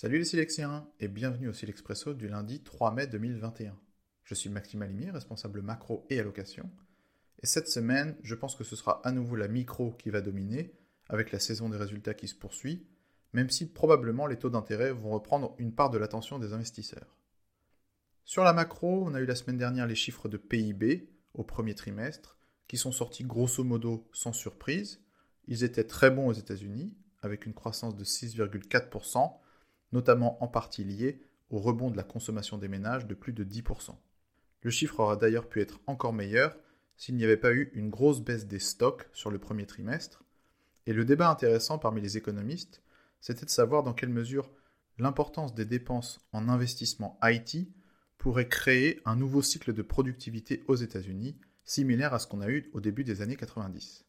Salut les Silexiens et bienvenue au Silexpresso du lundi 3 mai 2021. Je suis Maxime Alimier, responsable macro et allocation. Et cette semaine, je pense que ce sera à nouveau la micro qui va dominer, avec la saison des résultats qui se poursuit, même si probablement les taux d'intérêt vont reprendre une part de l'attention des investisseurs. Sur la macro, on a eu la semaine dernière les chiffres de PIB au premier trimestre, qui sont sortis grosso modo sans surprise. Ils étaient très bons aux États-Unis, avec une croissance de 6,4%, notamment en partie lié au rebond de la consommation des ménages de plus de 10%. Le chiffre aura d'ailleurs pu être encore meilleur s'il n'y avait pas eu une grosse baisse des stocks sur le premier trimestre, et le débat intéressant parmi les économistes, c'était de savoir dans quelle mesure l'importance des dépenses en investissement IT pourrait créer un nouveau cycle de productivité aux États-Unis, similaire à ce qu'on a eu au début des années 90.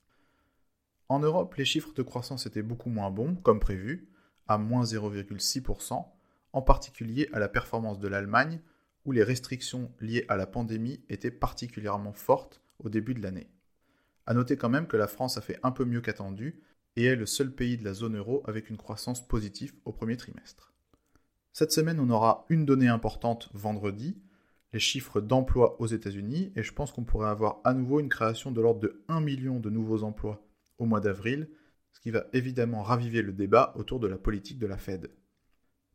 En Europe, les chiffres de croissance étaient beaucoup moins bons, comme prévu, à moins 0,6%, en particulier à la performance de l'Allemagne, où les restrictions liées à la pandémie étaient particulièrement fortes au début de l'année. A noter quand même que la France a fait un peu mieux qu'attendu et est le seul pays de la zone euro avec une croissance positive au premier trimestre. Cette semaine, on aura une donnée importante vendredi, les chiffres d'emploi aux États-Unis, et je pense qu'on pourrait avoir à nouveau une création de l'ordre de 1 million de nouveaux emplois au mois d'avril, ce qui va évidemment raviver le débat autour de la politique de la Fed.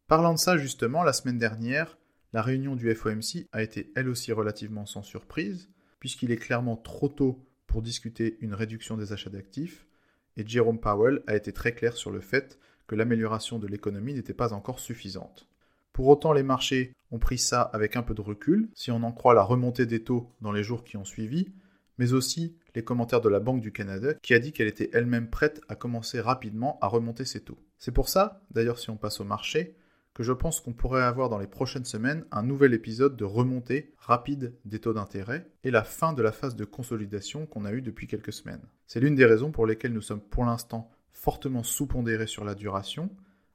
Parlant de ça justement, la semaine dernière, la réunion du FOMC a été elle aussi relativement sans surprise, puisqu'il est clairement trop tôt pour discuter une réduction des achats d'actifs, et Jerome Powell a été très clair sur le fait que l'amélioration de l'économie n'était pas encore suffisante. Pour autant, les marchés ont pris ça avec un peu de recul, si on en croit la remontée des taux dans les jours qui ont suivi, mais aussi les commentaires de la Banque du Canada qui a dit qu'elle était elle-même prête à commencer rapidement à remonter ses taux. C'est pour ça, d'ailleurs si on passe au marché, que je pense qu'on pourrait avoir dans les prochaines semaines un nouvel épisode de remontée rapide des taux d'intérêt et la fin de la phase de consolidation qu'on a eue depuis quelques semaines. C'est l'une des raisons pour lesquelles nous sommes pour l'instant fortement sous-pondérés sur la duration,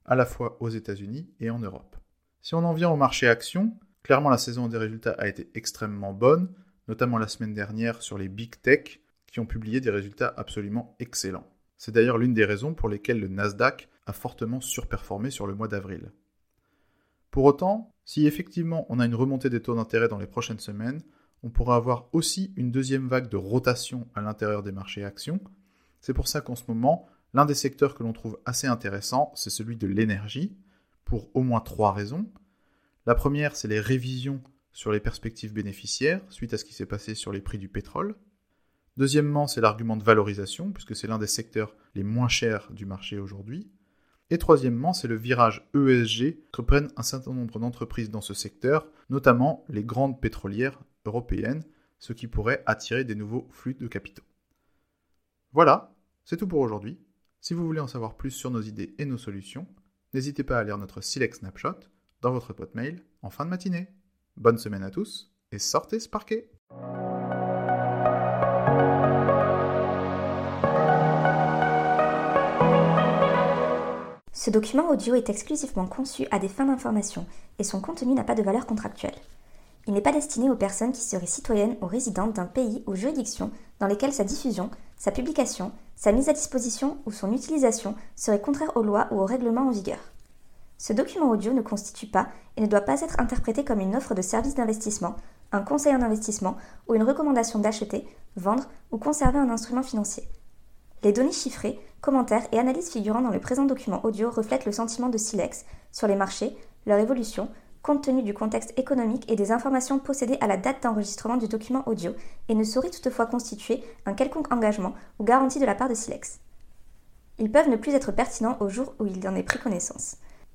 à la fois aux États-Unis et en Europe. Si on en vient au marché actions, clairement la saison des résultats a été extrêmement bonne, notamment la semaine dernière sur les big tech, qui ont publié des résultats absolument excellents. C'est d'ailleurs l'une des raisons pour lesquelles le Nasdaq a fortement surperformé sur le mois d'avril. Pour autant, si effectivement on a une remontée des taux d'intérêt dans les prochaines semaines, on pourra avoir aussi une deuxième vague de rotation à l'intérieur des marchés actions. C'est pour ça qu'en ce moment, l'un des secteurs que l'on trouve assez intéressant, c'est celui de l'énergie, pour au moins trois raisons. La première, c'est les révisions sur les perspectives bénéficiaires suite à ce qui s'est passé sur les prix du pétrole. Deuxièmement, c'est l'argument de valorisation, puisque c'est l'un des secteurs les moins chers du marché aujourd'hui. Et troisièmement, c'est le virage ESG que prennent un certain nombre d'entreprises dans ce secteur, notamment les grandes pétrolières européennes, ce qui pourrait attirer des nouveaux flux de capitaux. Voilà, c'est tout pour aujourd'hui. Si vous voulez en savoir plus sur nos idées et nos solutions, n'hésitez pas à lire notre Select Snapshot dans votre boîte mail en fin de matinée. Bonne semaine à tous et sortez Sparké Ce document audio est exclusivement conçu à des fins d'information et son contenu n'a pas de valeur contractuelle. Il n'est pas destiné aux personnes qui seraient citoyennes ou résidentes d'un pays ou juridiction dans lesquelles sa diffusion, sa publication, sa mise à disposition ou son utilisation seraient contraires aux lois ou aux règlements en vigueur. Ce document audio ne constitue pas et ne doit pas être interprété comme une offre de service d'investissement, un conseil en investissement ou une recommandation d'acheter, vendre ou conserver un instrument financier. Les données chiffrées, commentaires et analyses figurant dans le présent document audio reflètent le sentiment de Silex sur les marchés, leur évolution, compte tenu du contexte économique et des informations possédées à la date d'enregistrement du document audio et ne sauraient toutefois constituer un quelconque engagement ou garantie de la part de Silex. Ils peuvent ne plus être pertinents au jour où il en est pris connaissance.